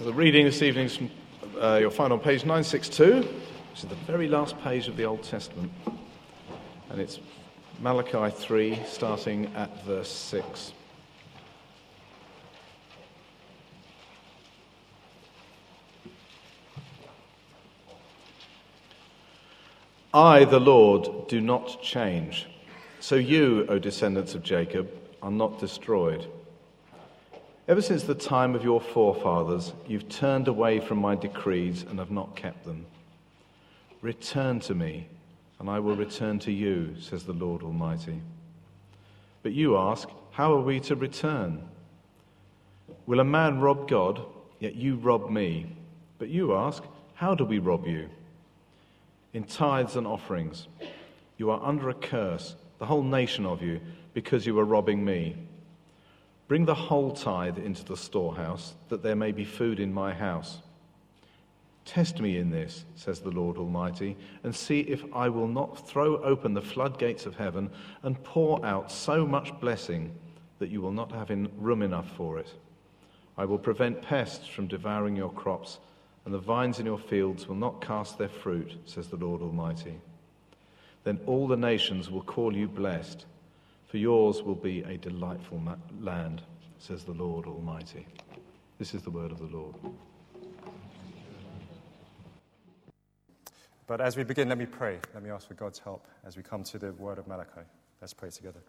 So the reading this evening is from uh, you'll find on page 962, which is the very last page of the Old Testament. And it's Malachi 3, starting at verse 6. I, the Lord, do not change. So you, O descendants of Jacob, are not destroyed. Ever since the time of your forefathers, you've turned away from my decrees and have not kept them. Return to me, and I will return to you, says the Lord Almighty. But you ask, How are we to return? Will a man rob God? Yet you rob me. But you ask, How do we rob you? In tithes and offerings. You are under a curse, the whole nation of you, because you are robbing me. Bring the whole tithe into the storehouse, that there may be food in my house. Test me in this, says the Lord Almighty, and see if I will not throw open the floodgates of heaven and pour out so much blessing that you will not have room enough for it. I will prevent pests from devouring your crops, and the vines in your fields will not cast their fruit, says the Lord Almighty. Then all the nations will call you blessed for yours will be a delightful land, says the Lord Almighty. This is the word of the Lord. But as we begin, let me pray. Let me ask for God's help as we come to the word of Malachi. Let's pray together.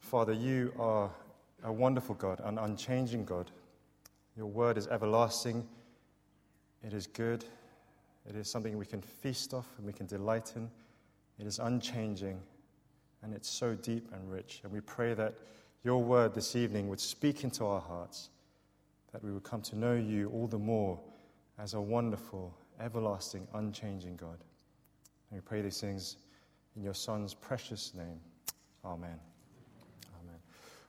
Father, you are a wonderful God, an unchanging God. Your word is everlasting, it is good, it is something we can feast off and we can delight in. It is unchanging, and it's so deep and rich. And we pray that your word this evening would speak into our hearts, that we would come to know you all the more as a wonderful, everlasting, unchanging God. And we pray these things in your Son's precious name. Amen. Amen.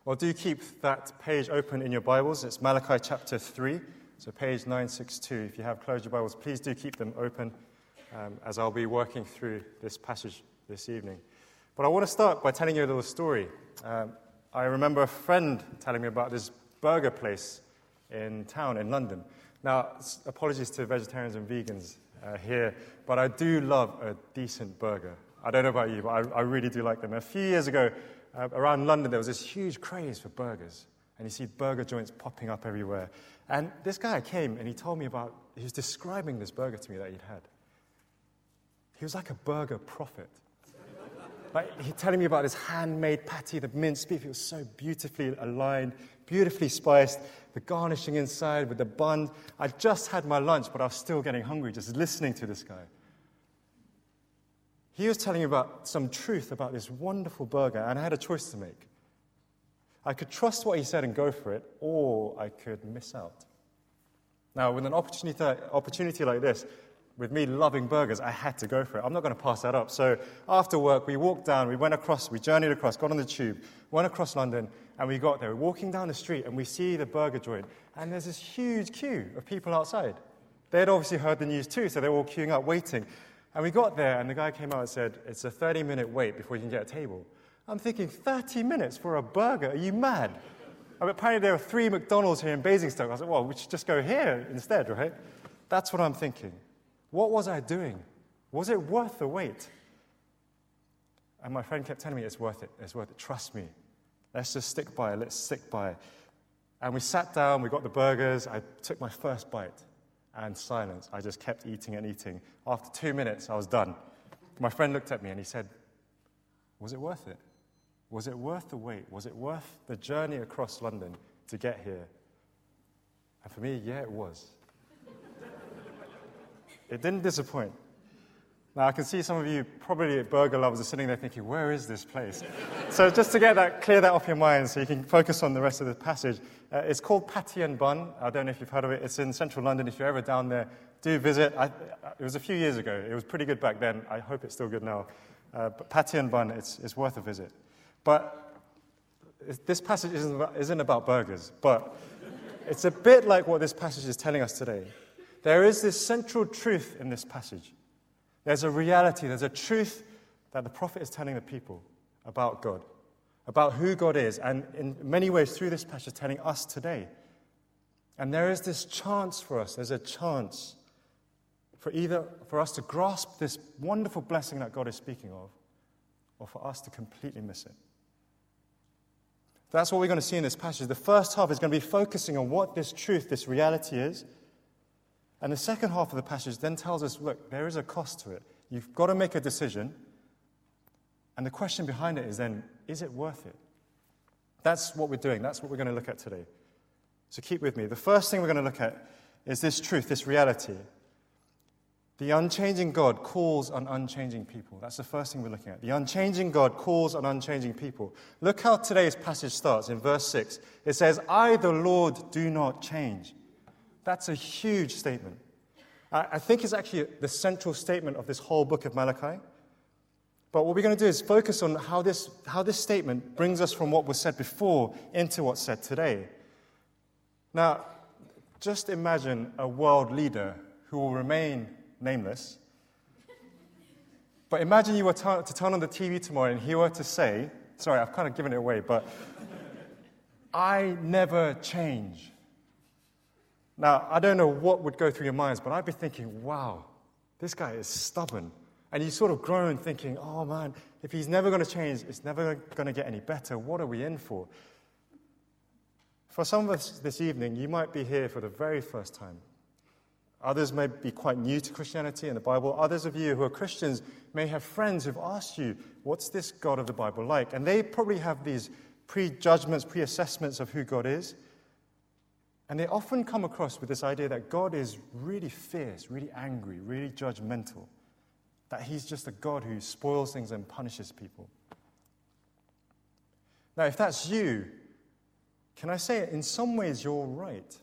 Well, do keep that page open in your Bibles. It's Malachi chapter 3, so page 962. If you have closed your Bibles, please do keep them open um, as I'll be working through this passage this evening. But I want to start by telling you a little story. Um, I remember a friend telling me about this burger place in town in London. Now, apologies to vegetarians and vegans uh, here, but I do love a decent burger. I don't know about you, but I, I really do like them. A few years ago, uh, around London, there was this huge craze for burgers. And you see burger joints popping up everywhere. And this guy came and he told me about, he was describing this burger to me that he'd had. He was like a burger prophet. Like, he telling me about his handmade patty, the minced beef. It was so beautifully aligned, beautifully spiced, the garnishing inside with the bun. I just had my lunch, but I was still getting hungry just listening to this guy. He was telling me about some truth about this wonderful burger, and I had a choice to make. I could trust what he said and go for it, or I could miss out. Now, with an opportunity, opportunity like this, with me loving burgers, I had to go for it. I'm not going to pass that up. So after work, we walked down, we went across, we journeyed across, got on the tube, went across London, and we got there. We're walking down the street, and we see the burger joint, and there's this huge queue of people outside. They had obviously heard the news too, so they were all queuing up, waiting. And we got there, and the guy came out and said, It's a 30 minute wait before you can get a table. I'm thinking, 30 minutes for a burger? Are you mad? I mean, apparently, there are three McDonald's here in Basingstoke. I was like, Well, we should just go here instead, right? That's what I'm thinking. What was I doing? Was it worth the wait? And my friend kept telling me, it's worth it, it's worth it, trust me. Let's just stick by it, let's stick by it. And we sat down, we got the burgers, I took my first bite, and silence. I just kept eating and eating. After two minutes, I was done. My friend looked at me and he said, Was it worth it? Was it worth the wait? Was it worth the journey across London to get here? And for me, yeah, it was. It didn't disappoint. Now, I can see some of you, probably burger lovers, are sitting there thinking, where is this place? so, just to get that, clear that off your mind so you can focus on the rest of the passage, uh, it's called Patty and Bun. I don't know if you've heard of it. It's in central London. If you're ever down there, do visit. I, it was a few years ago. It was pretty good back then. I hope it's still good now. Uh, but Patty and Bun, it's, it's worth a visit. But this passage isn't about, isn't about burgers, but it's a bit like what this passage is telling us today. There is this central truth in this passage. There's a reality, there's a truth that the prophet is telling the people about God, about who God is, and in many ways through this passage, telling us today. And there is this chance for us, there's a chance for either for us to grasp this wonderful blessing that God is speaking of, or for us to completely miss it. That's what we're going to see in this passage. The first half is going to be focusing on what this truth, this reality is. And the second half of the passage then tells us look, there is a cost to it. You've got to make a decision. And the question behind it is then, is it worth it? That's what we're doing. That's what we're going to look at today. So keep with me. The first thing we're going to look at is this truth, this reality. The unchanging God calls on unchanging people. That's the first thing we're looking at. The unchanging God calls on unchanging people. Look how today's passage starts in verse 6. It says, I, the Lord, do not change. That's a huge statement. I think it's actually the central statement of this whole book of Malachi. But what we're going to do is focus on how this, how this statement brings us from what was said before into what's said today. Now, just imagine a world leader who will remain nameless. But imagine you were to turn on the TV tomorrow and he were to say, sorry, I've kind of given it away, but I never change. Now, I don't know what would go through your minds, but I'd be thinking, wow, this guy is stubborn. And you sort of groan thinking, oh man, if he's never going to change, it's never going to get any better. What are we in for? For some of us this evening, you might be here for the very first time. Others may be quite new to Christianity and the Bible. Others of you who are Christians may have friends who've asked you, What's this God of the Bible like? And they probably have these prejudgments, pre assessments of who God is. And they often come across with this idea that God is really fierce, really angry, really judgmental, that He's just a God who spoils things and punishes people. Now, if that's you, can I say, in some ways, you're right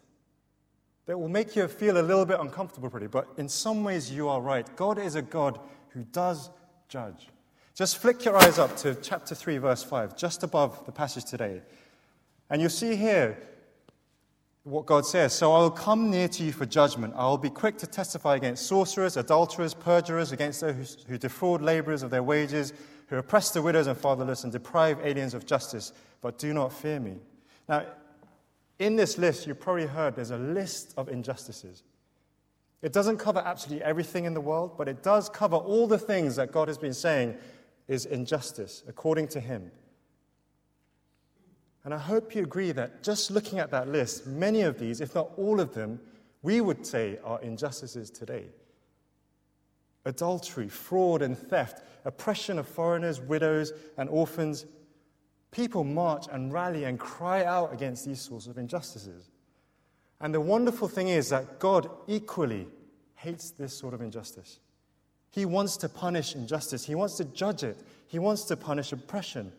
that will make you feel a little bit uncomfortable, pretty, but in some ways you are right. God is a God who does judge. Just flick your eyes up to chapter 3, verse 5, just above the passage today. And you'll see here what God says. So I will come near to you for judgment. I will be quick to testify against sorcerers, adulterers, perjurers, against those who defraud laborers of their wages, who oppress the widows and fatherless, and deprive aliens of justice. But do not fear me. Now, in this list, you probably heard there's a list of injustices. It doesn't cover absolutely everything in the world, but it does cover all the things that God has been saying is injustice, according to Him. And I hope you agree that just looking at that list, many of these, if not all of them, we would say are injustices today adultery, fraud, and theft, oppression of foreigners, widows, and orphans, people march and rally and cry out against these sorts of injustices. And the wonderful thing is that God equally hates this sort of injustice. He wants to punish injustice, He wants to judge it, He wants to punish oppression.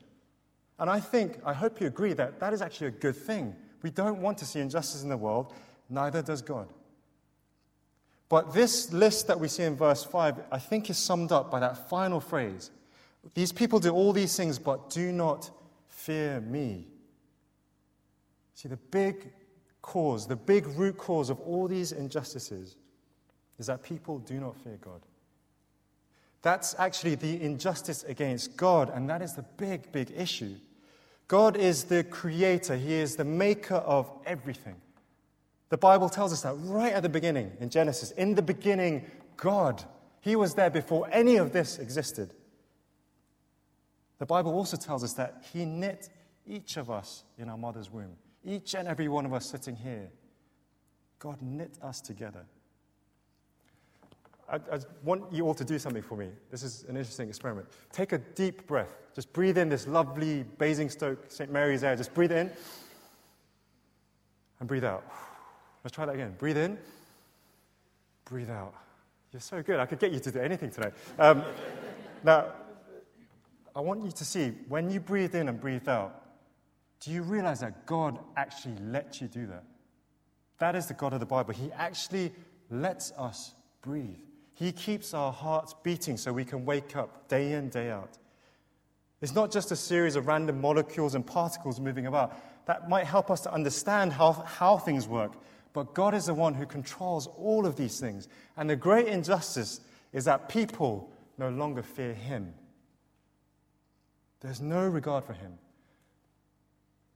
And I think, I hope you agree that that is actually a good thing. We don't want to see injustice in the world, neither does God. But this list that we see in verse 5, I think, is summed up by that final phrase. These people do all these things, but do not fear me. See, the big cause, the big root cause of all these injustices is that people do not fear God. That's actually the injustice against God, and that is the big, big issue. God is the creator, He is the maker of everything. The Bible tells us that right at the beginning in Genesis. In the beginning, God. He was there before any of this existed. The Bible also tells us that He knit each of us in our mother's womb, each and every one of us sitting here. God knit us together. I, I, want you all to do something for me. This is an interesting experiment. Take a deep breath. Just breathe in this lovely Basingstoke, St. Mary's air. Just breathe in and breathe out. Let's try that again. Breathe in, breathe out. You're so good. I could get you to do anything today. Um, now, I want you to see when you breathe in and breathe out, do you realize that God actually lets you do that? That is the God of the Bible. He actually lets us breathe. He keeps our hearts beating so we can wake up day in, day out. It's not just a series of random molecules and particles moving about. That might help us to understand how, how things work. But God is the one who controls all of these things. And the great injustice is that people no longer fear Him. There's no regard for him.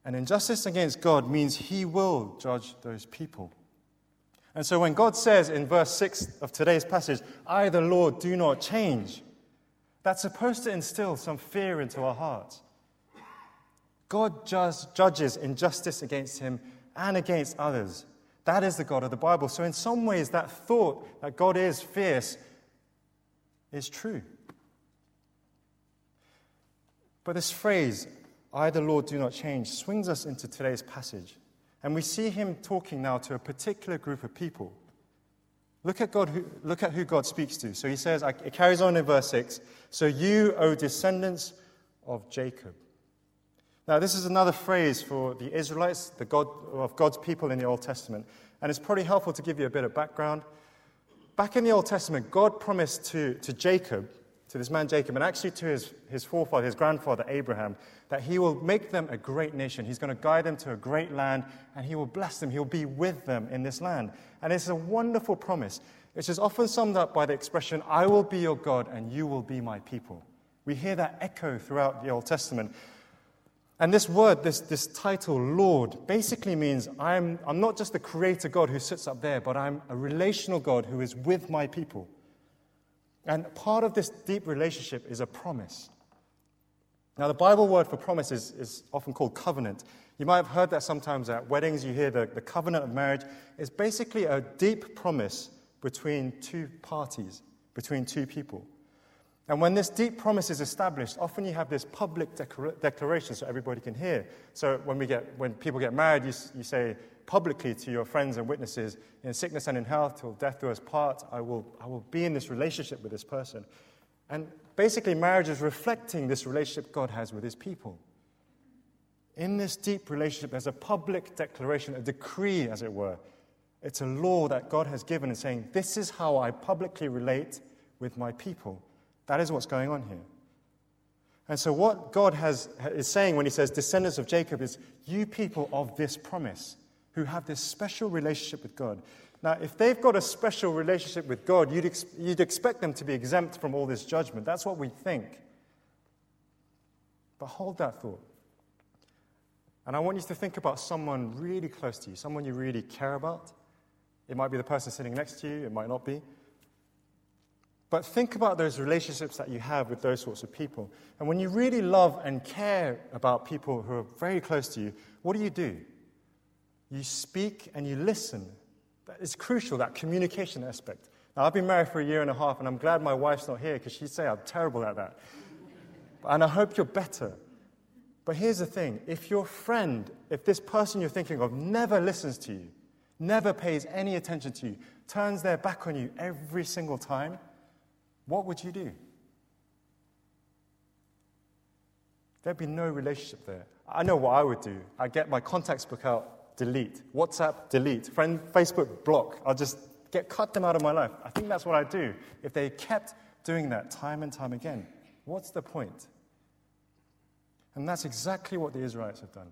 And injustice against God means he will judge those people. And so when God says in verse 6 of today's passage, I, the Lord, do not change, that's supposed to instill some fear into our hearts. God just judges injustice against him and against others. That is the God of the Bible. So, in some ways, that thought that God is fierce is true. But this phrase, I, the Lord, do not change, swings us into today's passage. And we see him talking now to a particular group of people. Look at, God, who, look at who God speaks to. So he says, it carries on in verse 6 So you, O descendants of Jacob. Now, this is another phrase for the Israelites, the God, of God's people in the Old Testament. And it's probably helpful to give you a bit of background. Back in the Old Testament, God promised to, to Jacob to this man Jacob, and actually to his, his forefather, his grandfather Abraham, that he will make them a great nation. He's going to guide them to a great land, and he will bless them. He'll be with them in this land. And it's a wonderful promise, which is often summed up by the expression, I will be your God, and you will be my people. We hear that echo throughout the Old Testament. And this word, this, this title, Lord, basically means I'm, I'm not just the creator God who sits up there, but I'm a relational God who is with my people. And part of this deep relationship is a promise. Now, the Bible word for promise is, is often called covenant. You might have heard that sometimes at weddings, you hear the, the covenant of marriage. It's basically a deep promise between two parties, between two people. And when this deep promise is established, often you have this public declaration so everybody can hear. So when, we get, when people get married, you, you say, publicly to your friends and witnesses in sickness and in health till death do us part. I will, I will be in this relationship with this person. And basically, marriage is reflecting this relationship God has with his people. In this deep relationship, there's a public declaration, a decree, as it were. It's a law that God has given and saying, This is how I publicly relate with my people. That is what's going on here. And so, what God has, is saying when He says, descendants of Jacob, is, You people of this promise who have this special relationship with God. Now, if they've got a special relationship with God, you'd, ex- you'd expect them to be exempt from all this judgment. That's what we think. But hold that thought. And I want you to think about someone really close to you, someone you really care about. It might be the person sitting next to you, it might not be. But think about those relationships that you have with those sorts of people. And when you really love and care about people who are very close to you, what do you do? You speak and you listen. That is crucial, that communication aspect. Now, I've been married for a year and a half, and I'm glad my wife's not here because she'd say I'm terrible at that. And I hope you're better. But here's the thing if your friend, if this person you're thinking of never listens to you, never pays any attention to you, turns their back on you every single time, what would you do? There'd be no relationship there. I know what I would do. I'd get my contacts book out delete. WhatsApp, delete. Friend, Facebook, block. I'll just get cut them out of my life. I think that's what I do. If they kept doing that time and time again, what's the point? And that's exactly what the Israelites have done.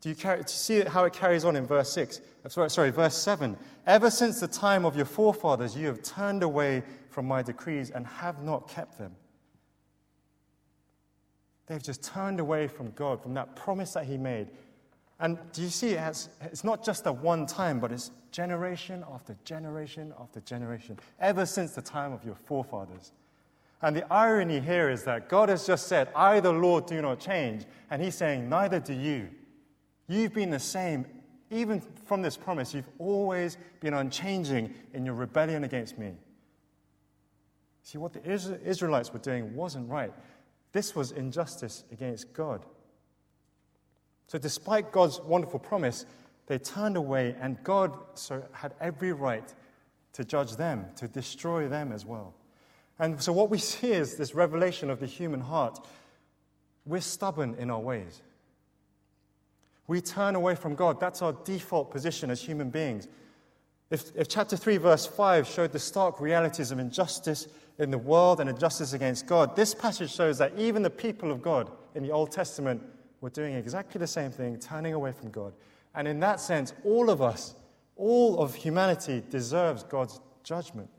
Do you, carry, do you see how it carries on in verse 6? Uh, sorry, sorry, verse 7. Ever since the time of your forefathers, you have turned away from my decrees and have not kept them. They've just turned away from God, from that promise that He made, and do you see, it has, it's not just a one time, but it's generation after generation after generation, ever since the time of your forefathers. And the irony here is that God has just said, I, the Lord, do not change. And He's saying, Neither do you. You've been the same, even from this promise. You've always been unchanging in your rebellion against me. See, what the Israelites were doing wasn't right. This was injustice against God. So, despite God's wonderful promise, they turned away, and God so had every right to judge them, to destroy them as well. And so, what we see is this revelation of the human heart. We're stubborn in our ways. We turn away from God. That's our default position as human beings. If, if chapter 3, verse 5 showed the stark realities of injustice in the world and injustice against God, this passage shows that even the people of God in the Old Testament we're doing exactly the same thing, turning away from God. And in that sense, all of us, all of humanity deserves God's judgment.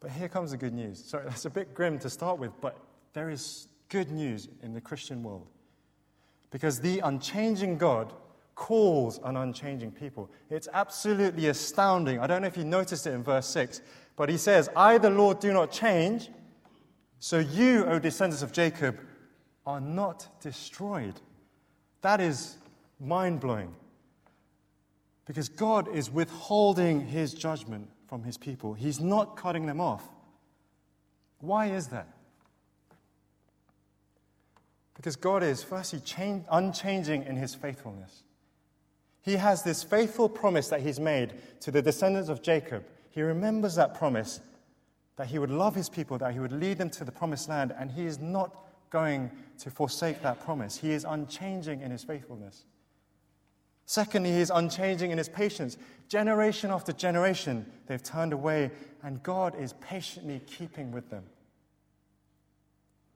But here comes the good news. Sorry, that's a bit grim to start with, but there is good news in the Christian world. Because the unchanging God calls an unchanging people. It's absolutely astounding. I don't know if you noticed it in verse 6, but he says, I, the Lord, do not change, so you, O descendants of Jacob, are not destroyed. That is mind blowing. Because God is withholding his judgment from his people, he's not cutting them off. Why is that? Because God is, firstly, change, unchanging in his faithfulness. He has this faithful promise that he's made to the descendants of Jacob. He remembers that promise that he would love his people, that he would lead them to the promised land, and he is not going to forsake that promise. He is unchanging in his faithfulness. Secondly, he is unchanging in his patience. Generation after generation, they've turned away, and God is patiently keeping with them.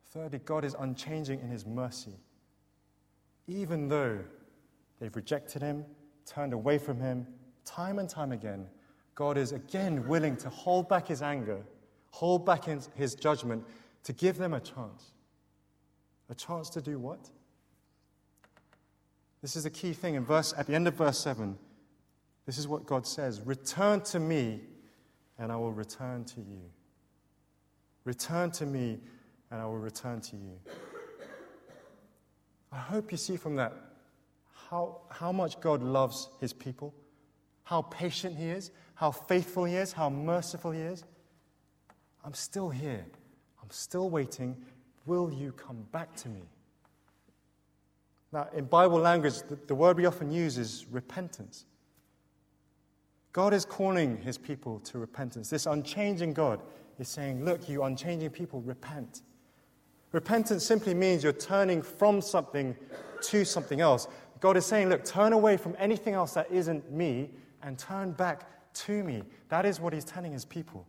Thirdly, God is unchanging in his mercy. Even though they've rejected him, turned away from him, time and time again, God is again willing to hold back his anger, hold back in his judgment, to give them a chance. A chance to do what? This is the key thing in verse at the end of verse 7. This is what God says, "Return to me, and I will return to you." Return to me, and I will return to you. I hope you see from that how, how much God loves his people, how patient he is, how faithful he is, how merciful he is. I'm still here. I'm still waiting. Will you come back to me? Now, in Bible language, the, the word we often use is repentance. God is calling his people to repentance. This unchanging God is saying, Look, you unchanging people, repent. Repentance simply means you're turning from something to something else. God is saying, look, turn away from anything else that isn't me and turn back to me. That is what he's telling his people.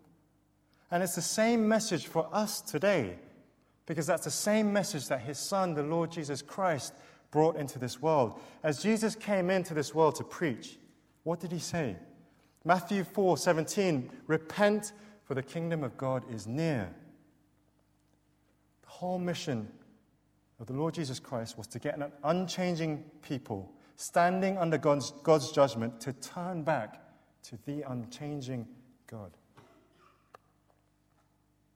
And it's the same message for us today, because that's the same message that his son, the Lord Jesus Christ, brought into this world. As Jesus came into this world to preach, what did he say? Matthew 4 17, repent, for the kingdom of God is near The whole mission of the Lord Jesus Christ was to get an unchanging people standing under God's, God's judgment to turn back to the unchanging God.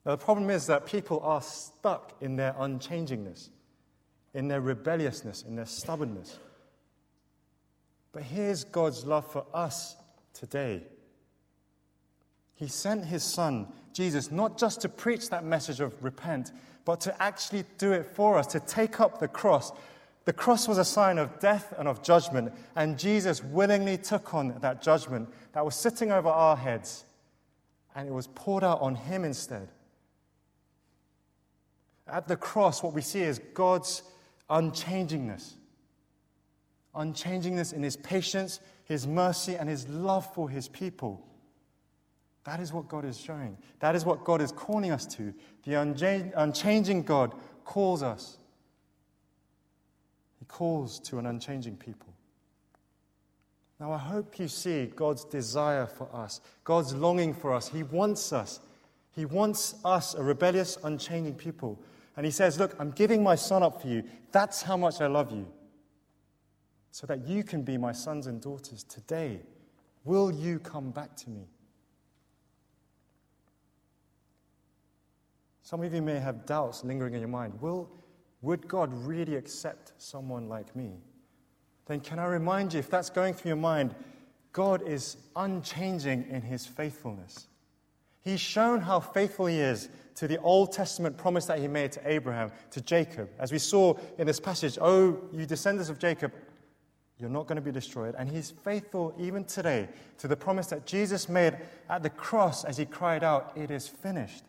Now, the problem is that people are stuck in their unchangingness, in their rebelliousness, in their stubbornness. But here's God's love for us today. He sent his son, Jesus, not just to preach that message of repent, but to actually do it for us, to take up the cross. The cross was a sign of death and of judgment, and Jesus willingly took on that judgment that was sitting over our heads, and it was poured out on him instead. At the cross, what we see is God's unchangingness. Unchangingness in his patience, his mercy, and his love for his people. That is what God is showing. That is what God is calling us to. The unchanging God calls us. He calls to an unchanging people. Now, I hope you see God's desire for us, God's longing for us. He wants us. He wants us, a rebellious, unchanging people. And He says, Look, I'm giving my son up for you. That's how much I love you. So that you can be my sons and daughters today. Will you come back to me? Some of you may have doubts lingering in your mind. Will, would God really accept someone like me? Then can I remind you, if that's going through your mind, God is unchanging in his faithfulness. He's shown how faithful he is to the Old Testament promise that he made to Abraham, to Jacob. As we saw in this passage, oh, you descendants of Jacob, you're not going to be destroyed. And he's faithful even today to the promise that Jesus made at the cross as he cried out, It is finished.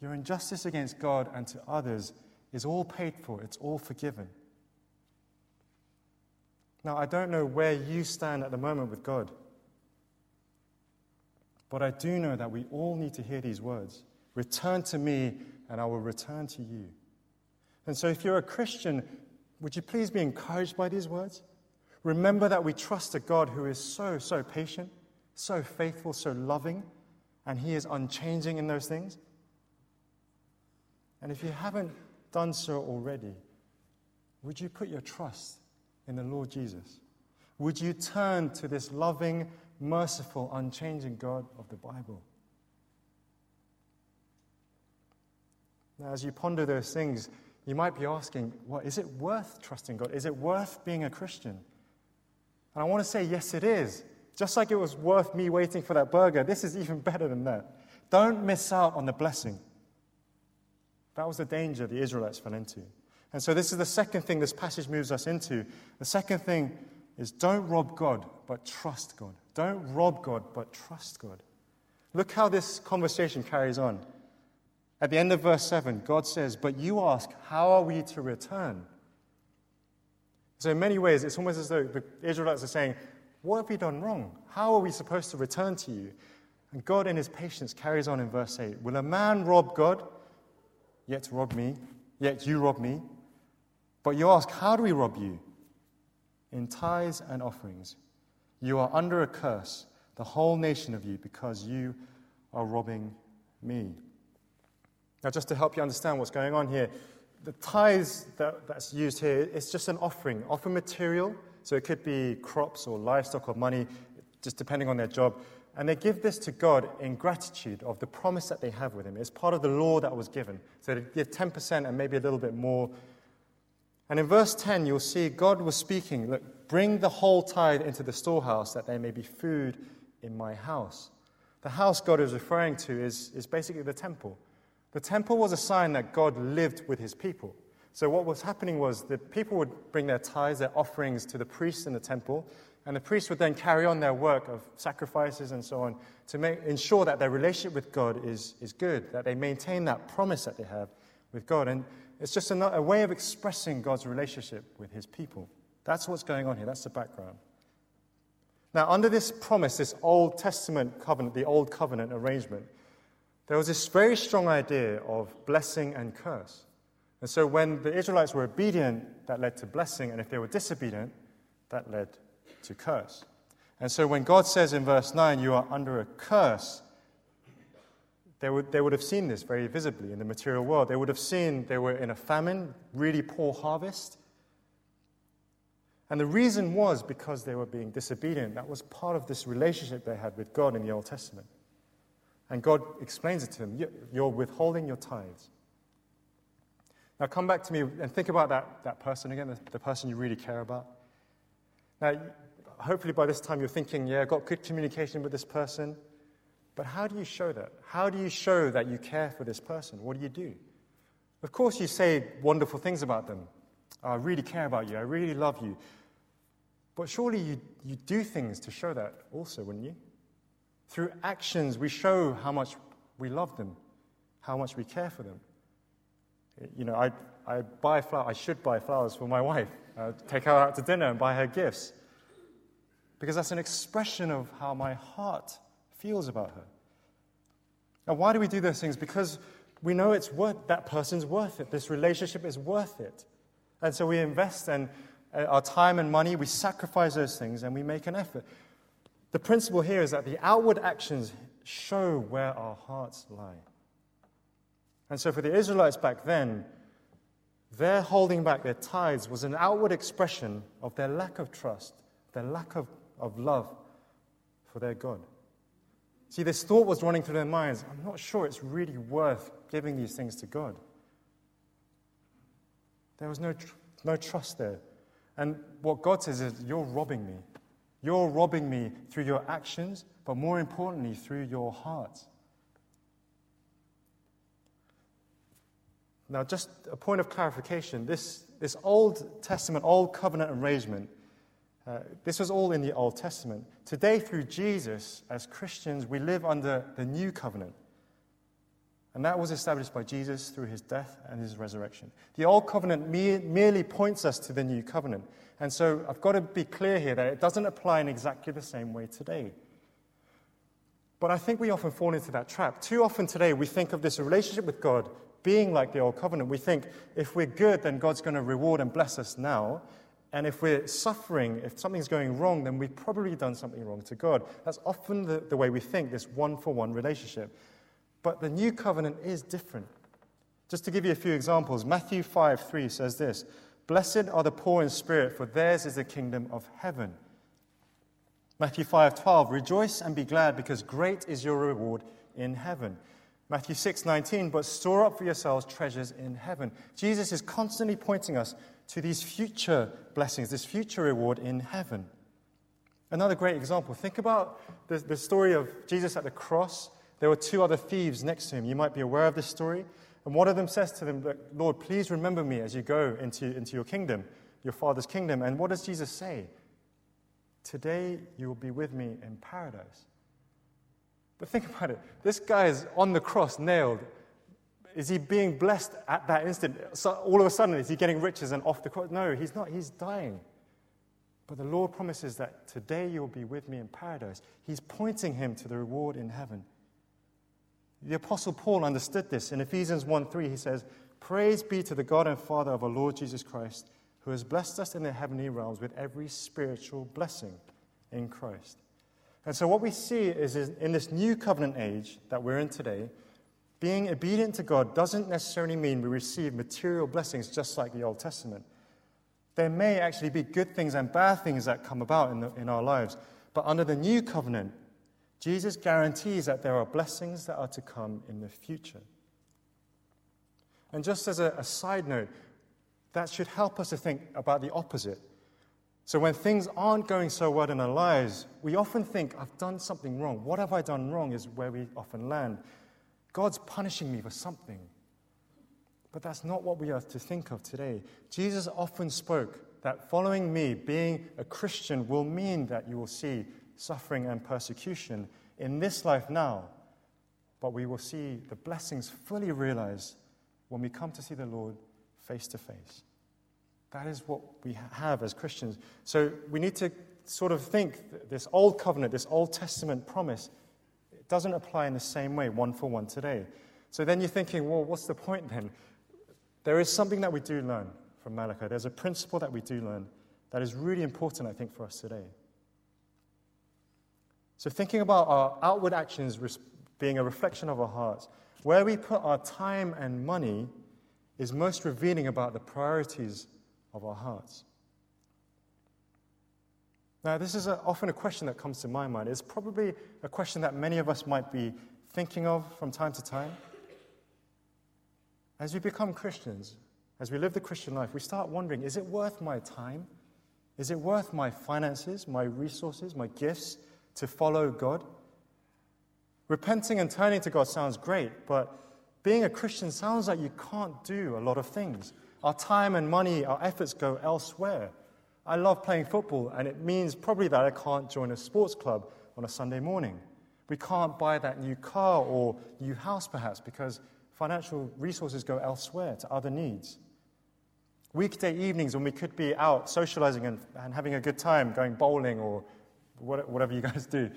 Your injustice against God and to others is all paid for, it's all forgiven. Now, I don't know where you stand at the moment with God, but I do know that we all need to hear these words Return to me, and I will return to you. And so, if you're a Christian, would you please be encouraged by these words? Remember that we trust a God who is so, so patient, so faithful, so loving, and He is unchanging in those things. And if you haven't done so already, would you put your trust in the Lord Jesus? Would you turn to this loving, merciful, unchanging God of the Bible? Now, as you ponder those things, you might be asking, well, is it worth trusting God? Is it worth being a Christian? And I want to say, yes, it is. Just like it was worth me waiting for that burger, this is even better than that. Don't miss out on the blessing. That was the danger the Israelites fell into. And so, this is the second thing this passage moves us into. The second thing is don't rob God, but trust God. Don't rob God, but trust God. Look how this conversation carries on. At the end of verse 7, God says, But you ask, how are we to return? So, in many ways, it's almost as though the Israelites are saying, What have we done wrong? How are we supposed to return to you? And God, in his patience, carries on in verse 8 Will a man rob God? Yet rob me, yet you rob me. But you ask, How do we rob you? In tithes and offerings. You are under a curse, the whole nation of you, because you are robbing me. Now, just to help you understand what's going on here, the tithes that, that's used here, it's just an offering, offer material. So it could be crops or livestock or money, just depending on their job. And they give this to God in gratitude of the promise that they have with Him. It's part of the law that was given. So they give 10% and maybe a little bit more. And in verse 10, you'll see God was speaking, Look, bring the whole tithe into the storehouse that there may be food in my house. The house God is referring to is, is basically the temple. The temple was a sign that God lived with his people. So, what was happening was the people would bring their tithes, their offerings to the priests in the temple, and the priests would then carry on their work of sacrifices and so on to make, ensure that their relationship with God is, is good, that they maintain that promise that they have with God. And it's just a, a way of expressing God's relationship with his people. That's what's going on here. That's the background. Now, under this promise, this Old Testament covenant, the Old Covenant arrangement, there was this very strong idea of blessing and curse. And so when the Israelites were obedient, that led to blessing, and if they were disobedient, that led to curse. And so when God says in verse 9, you are under a curse, they would, they would have seen this very visibly in the material world. They would have seen they were in a famine, really poor harvest. And the reason was because they were being disobedient. That was part of this relationship they had with God in the Old Testament. And God explains it to them you're withholding your tithes. Now, come back to me and think about that, that person again, the, the person you really care about. Now, hopefully by this time you're thinking, yeah, I've got good communication with this person. But how do you show that? How do you show that you care for this person? What do you do? Of course, you say wonderful things about them. I really care about you. I really love you. But surely you, you do things to show that also, wouldn't you? Through actions, we show how much we love them, how much we care for them. You know, I, I buy I should buy flowers for my wife, uh, take her out to dinner and buy her gifts. Because that's an expression of how my heart feels about her. Now, why do we do those things? Because we know it's worth, that person's worth it. This relationship is worth it. And so we invest in uh, Uh, our time and money, we sacrifice those things, and we make an effort. The principle here is that the outward actions show where our hearts lie. And so for the Israelites back then, their holding back their tithes was an outward expression of their lack of trust, their lack of, of love for their God. See, this thought was running through their minds I'm not sure it's really worth giving these things to God. There was no, tr- no trust there. And what God says is, You're robbing me. You're robbing me through your actions, but more importantly, through your heart. Now, just a point of clarification this, this Old Testament, Old Covenant arrangement, uh, this was all in the Old Testament. Today, through Jesus, as Christians, we live under the New Covenant. And that was established by Jesus through his death and his resurrection. The Old Covenant me- merely points us to the New Covenant. And so I've got to be clear here that it doesn't apply in exactly the same way today. But I think we often fall into that trap. Too often today, we think of this relationship with God being like the Old Covenant. We think if we're good, then God's going to reward and bless us now. And if we're suffering, if something's going wrong, then we've probably done something wrong to God. That's often the, the way we think, this one for one relationship. But the new covenant is different. Just to give you a few examples, Matthew 5 3 says this Blessed are the poor in spirit, for theirs is the kingdom of heaven. Matthew 5:12 Rejoice and be glad because great is your reward in heaven. Matthew 6:19 But store up for yourselves treasures in heaven. Jesus is constantly pointing us to these future blessings, this future reward in heaven. Another great example. Think about the, the story of Jesus at the cross. There were two other thieves next to him. You might be aware of this story. And one of them says to them, Lord, please remember me as you go into, into your kingdom, your Father's kingdom. And what does Jesus say? Today you will be with me in paradise. But think about it. This guy is on the cross, nailed. Is he being blessed at that instant? So all of a sudden, is he getting riches and off the cross? No, he's not. He's dying. But the Lord promises that today you will be with me in paradise. He's pointing him to the reward in heaven. The Apostle Paul understood this. In Ephesians 1 3, he says, Praise be to the God and Father of our Lord Jesus Christ who has blessed us in the heavenly realms with every spiritual blessing in Christ. And so, what we see is in this new covenant age that we're in today, being obedient to God doesn't necessarily mean we receive material blessings just like the Old Testament. There may actually be good things and bad things that come about in, the, in our lives. But under the new covenant, Jesus guarantees that there are blessings that are to come in the future. And just as a, a side note, that should help us to think about the opposite. So, when things aren't going so well in our lives, we often think, I've done something wrong. What have I done wrong? is where we often land. God's punishing me for something. But that's not what we are to think of today. Jesus often spoke that following me, being a Christian, will mean that you will see suffering and persecution in this life now, but we will see the blessings fully realized when we come to see the Lord face to face. That is what we have as Christians. So we need to sort of think this old covenant, this Old Testament promise, it doesn't apply in the same way, one for one today. So then you're thinking, well, what's the point then? There is something that we do learn from Malachi. There's a principle that we do learn that is really important, I think, for us today. So, thinking about our outward actions being a reflection of our hearts, where we put our time and money is most revealing about the priorities of our hearts. Now, this is a, often a question that comes to my mind. It's probably a question that many of us might be thinking of from time to time. As we become Christians, as we live the Christian life, we start wondering is it worth my time? Is it worth my finances, my resources, my gifts to follow God? Repenting and turning to God sounds great, but being a Christian sounds like you can't do a lot of things. Our time and money, our efforts go elsewhere. I love playing football, and it means probably that I can't join a sports club on a Sunday morning. We can't buy that new car or new house, perhaps, because financial resources go elsewhere to other needs. Weekday evenings when we could be out socializing and, and having a good time, going bowling or whatever you guys do,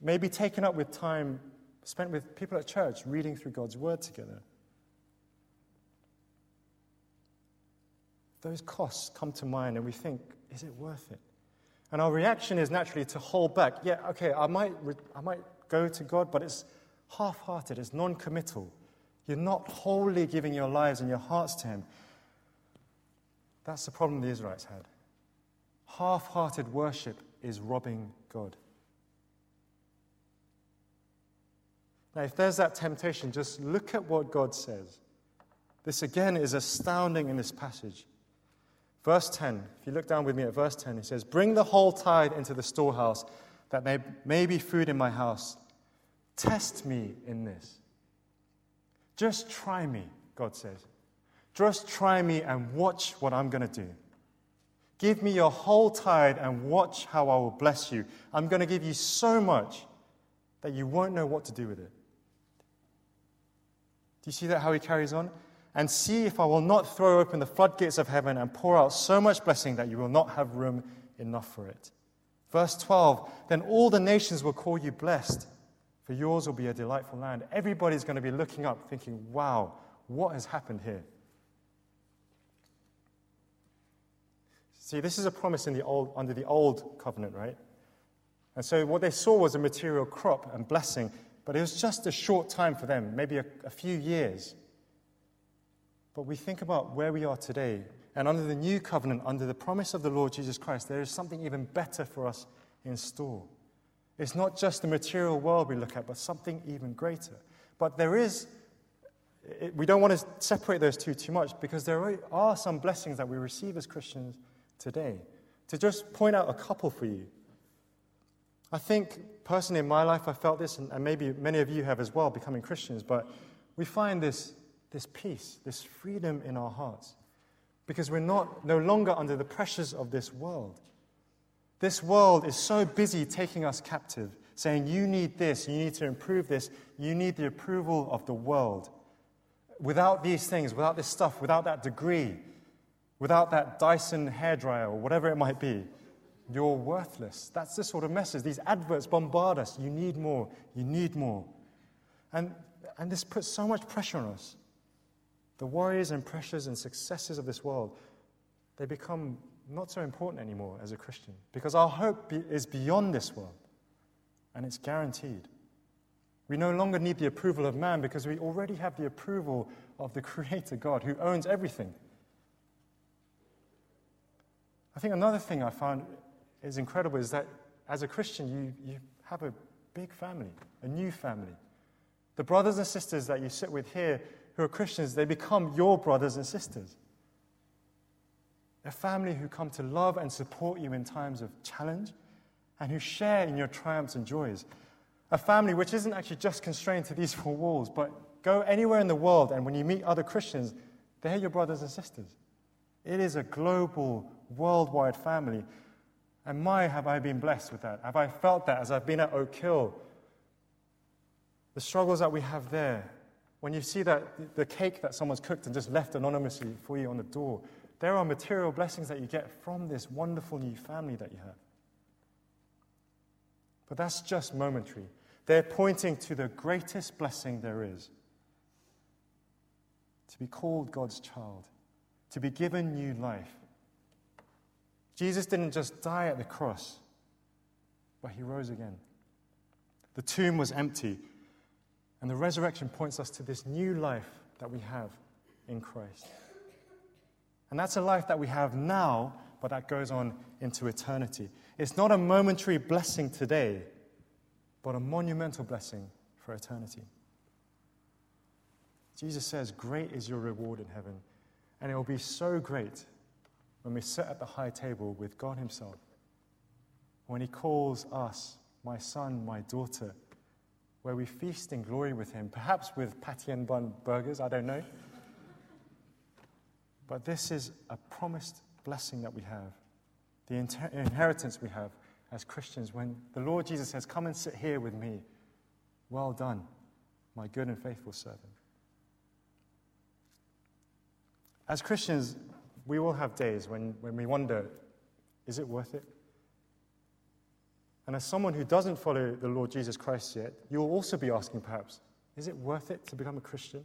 Maybe taken up with time spent with people at church reading through God's Word together. Those costs come to mind, and we think, is it worth it? And our reaction is naturally to hold back. Yeah, okay, I might, I might go to God, but it's half hearted, it's non committal. You're not wholly giving your lives and your hearts to Him. That's the problem the Israelites had. Half hearted worship is robbing God. Now, if there's that temptation, just look at what God says. This again is astounding in this passage. Verse 10, if you look down with me at verse 10, he says, Bring the whole tithe into the storehouse, that there may be food in my house. Test me in this. Just try me, God says. Just try me and watch what I'm going to do. Give me your whole tithe and watch how I will bless you. I'm going to give you so much that you won't know what to do with it Do you see that how he carries on? And see if I will not throw open the floodgates of heaven and pour out so much blessing that you will not have room enough for it. Verse 12 Then all the nations will call you blessed, for yours will be a delightful land. Everybody's going to be looking up, thinking, wow, what has happened here? See, this is a promise in the old, under the old covenant, right? And so what they saw was a material crop and blessing, but it was just a short time for them, maybe a, a few years. But we think about where we are today, and under the new covenant, under the promise of the Lord Jesus Christ, there is something even better for us in store. It's not just the material world we look at, but something even greater. But there is, we don't want to separate those two too much because there are some blessings that we receive as Christians today. To just point out a couple for you. I think personally in my life I felt this, and maybe many of you have as well, becoming Christians, but we find this, this peace, this freedom in our hearts because we're not, no longer under the pressures of this world. This world is so busy taking us captive, saying, You need this, you need to improve this, you need the approval of the world. Without these things, without this stuff, without that degree, without that Dyson hairdryer or whatever it might be, you're worthless. That's the sort of message. These adverts bombard us. You need more, you need more. And, and this puts so much pressure on us. The worries and pressures and successes of this world, they become not so important anymore as a Christian because our hope be, is beyond this world and it's guaranteed. We no longer need the approval of man because we already have the approval of the Creator God who owns everything. I think another thing I find is incredible is that as a Christian, you, you have a big family, a new family. The brothers and sisters that you sit with here who are Christians, they become your brothers and sisters a family who come to love and support you in times of challenge and who share in your triumphs and joys. A family which isn't actually just constrained to these four walls, but go anywhere in the world and when you meet other Christians, they're your brothers and sisters. It is a global, worldwide family. And my, have I been blessed with that? Have I felt that as I've been at Oak Hill? The struggles that we have there. When you see that the cake that someone's cooked and just left anonymously for you on the door, there are material blessings that you get from this wonderful new family that you have. But that's just momentary. They're pointing to the greatest blessing there is to be called God's child, to be given new life. Jesus didn't just die at the cross, but he rose again. The tomb was empty, and the resurrection points us to this new life that we have in Christ. And that's a life that we have now, but that goes on into eternity. It's not a momentary blessing today, but a monumental blessing for eternity. Jesus says, Great is your reward in heaven. And it will be so great when we sit at the high table with God Himself. When He calls us, my son, my daughter, where we feast in glory with Him, perhaps with patty and bun burgers, I don't know. But this is a promised blessing that we have, the inter- inheritance we have as Christians when the Lord Jesus says, Come and sit here with me. Well done, my good and faithful servant. As Christians, we will have days when, when we wonder, is it worth it? And as someone who doesn't follow the Lord Jesus Christ yet, you'll also be asking perhaps, is it worth it to become a Christian?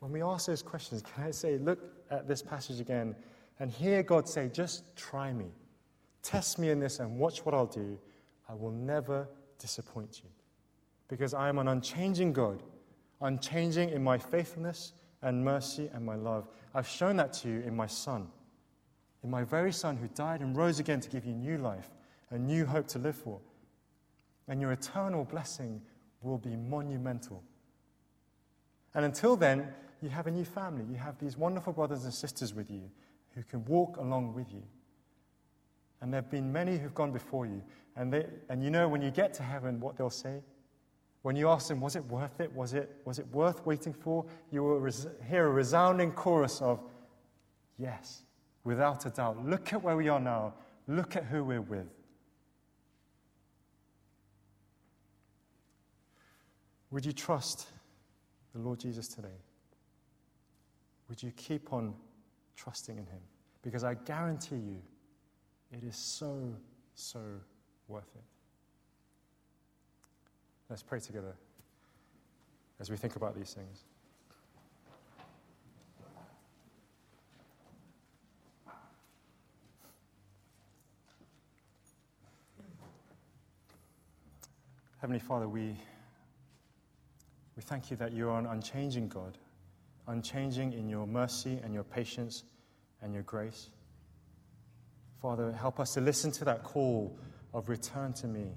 When we ask those questions, can I say, look at this passage again and hear God say, just try me. Test me in this and watch what I'll do. I will never disappoint you. Because I am an unchanging God, unchanging in my faithfulness and mercy and my love. I've shown that to you in my Son, in my very Son who died and rose again to give you new life, a new hope to live for. And your eternal blessing will be monumental. And until then, you have a new family. You have these wonderful brothers and sisters with you who can walk along with you. And there have been many who've gone before you. And, they, and you know, when you get to heaven, what they'll say? When you ask them, was it worth it? Was it, was it worth waiting for? You will res- hear a resounding chorus of, yes, without a doubt. Look at where we are now. Look at who we're with. Would you trust the Lord Jesus today? Would you keep on trusting in Him? Because I guarantee you, it is so, so worth it. Let's pray together as we think about these things. Heavenly Father, we, we thank you that you are an unchanging God unchanging in your mercy and your patience and your grace. Father, help us to listen to that call of return to me.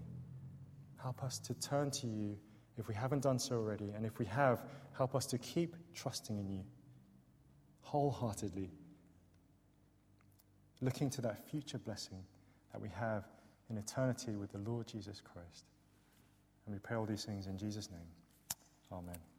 Help us to turn to you if we haven't done so already. And if we have, help us to keep trusting in you wholeheartedly, looking to that future blessing that we have in eternity with the Lord Jesus Christ. And we pray all these things in Jesus' name. Amen.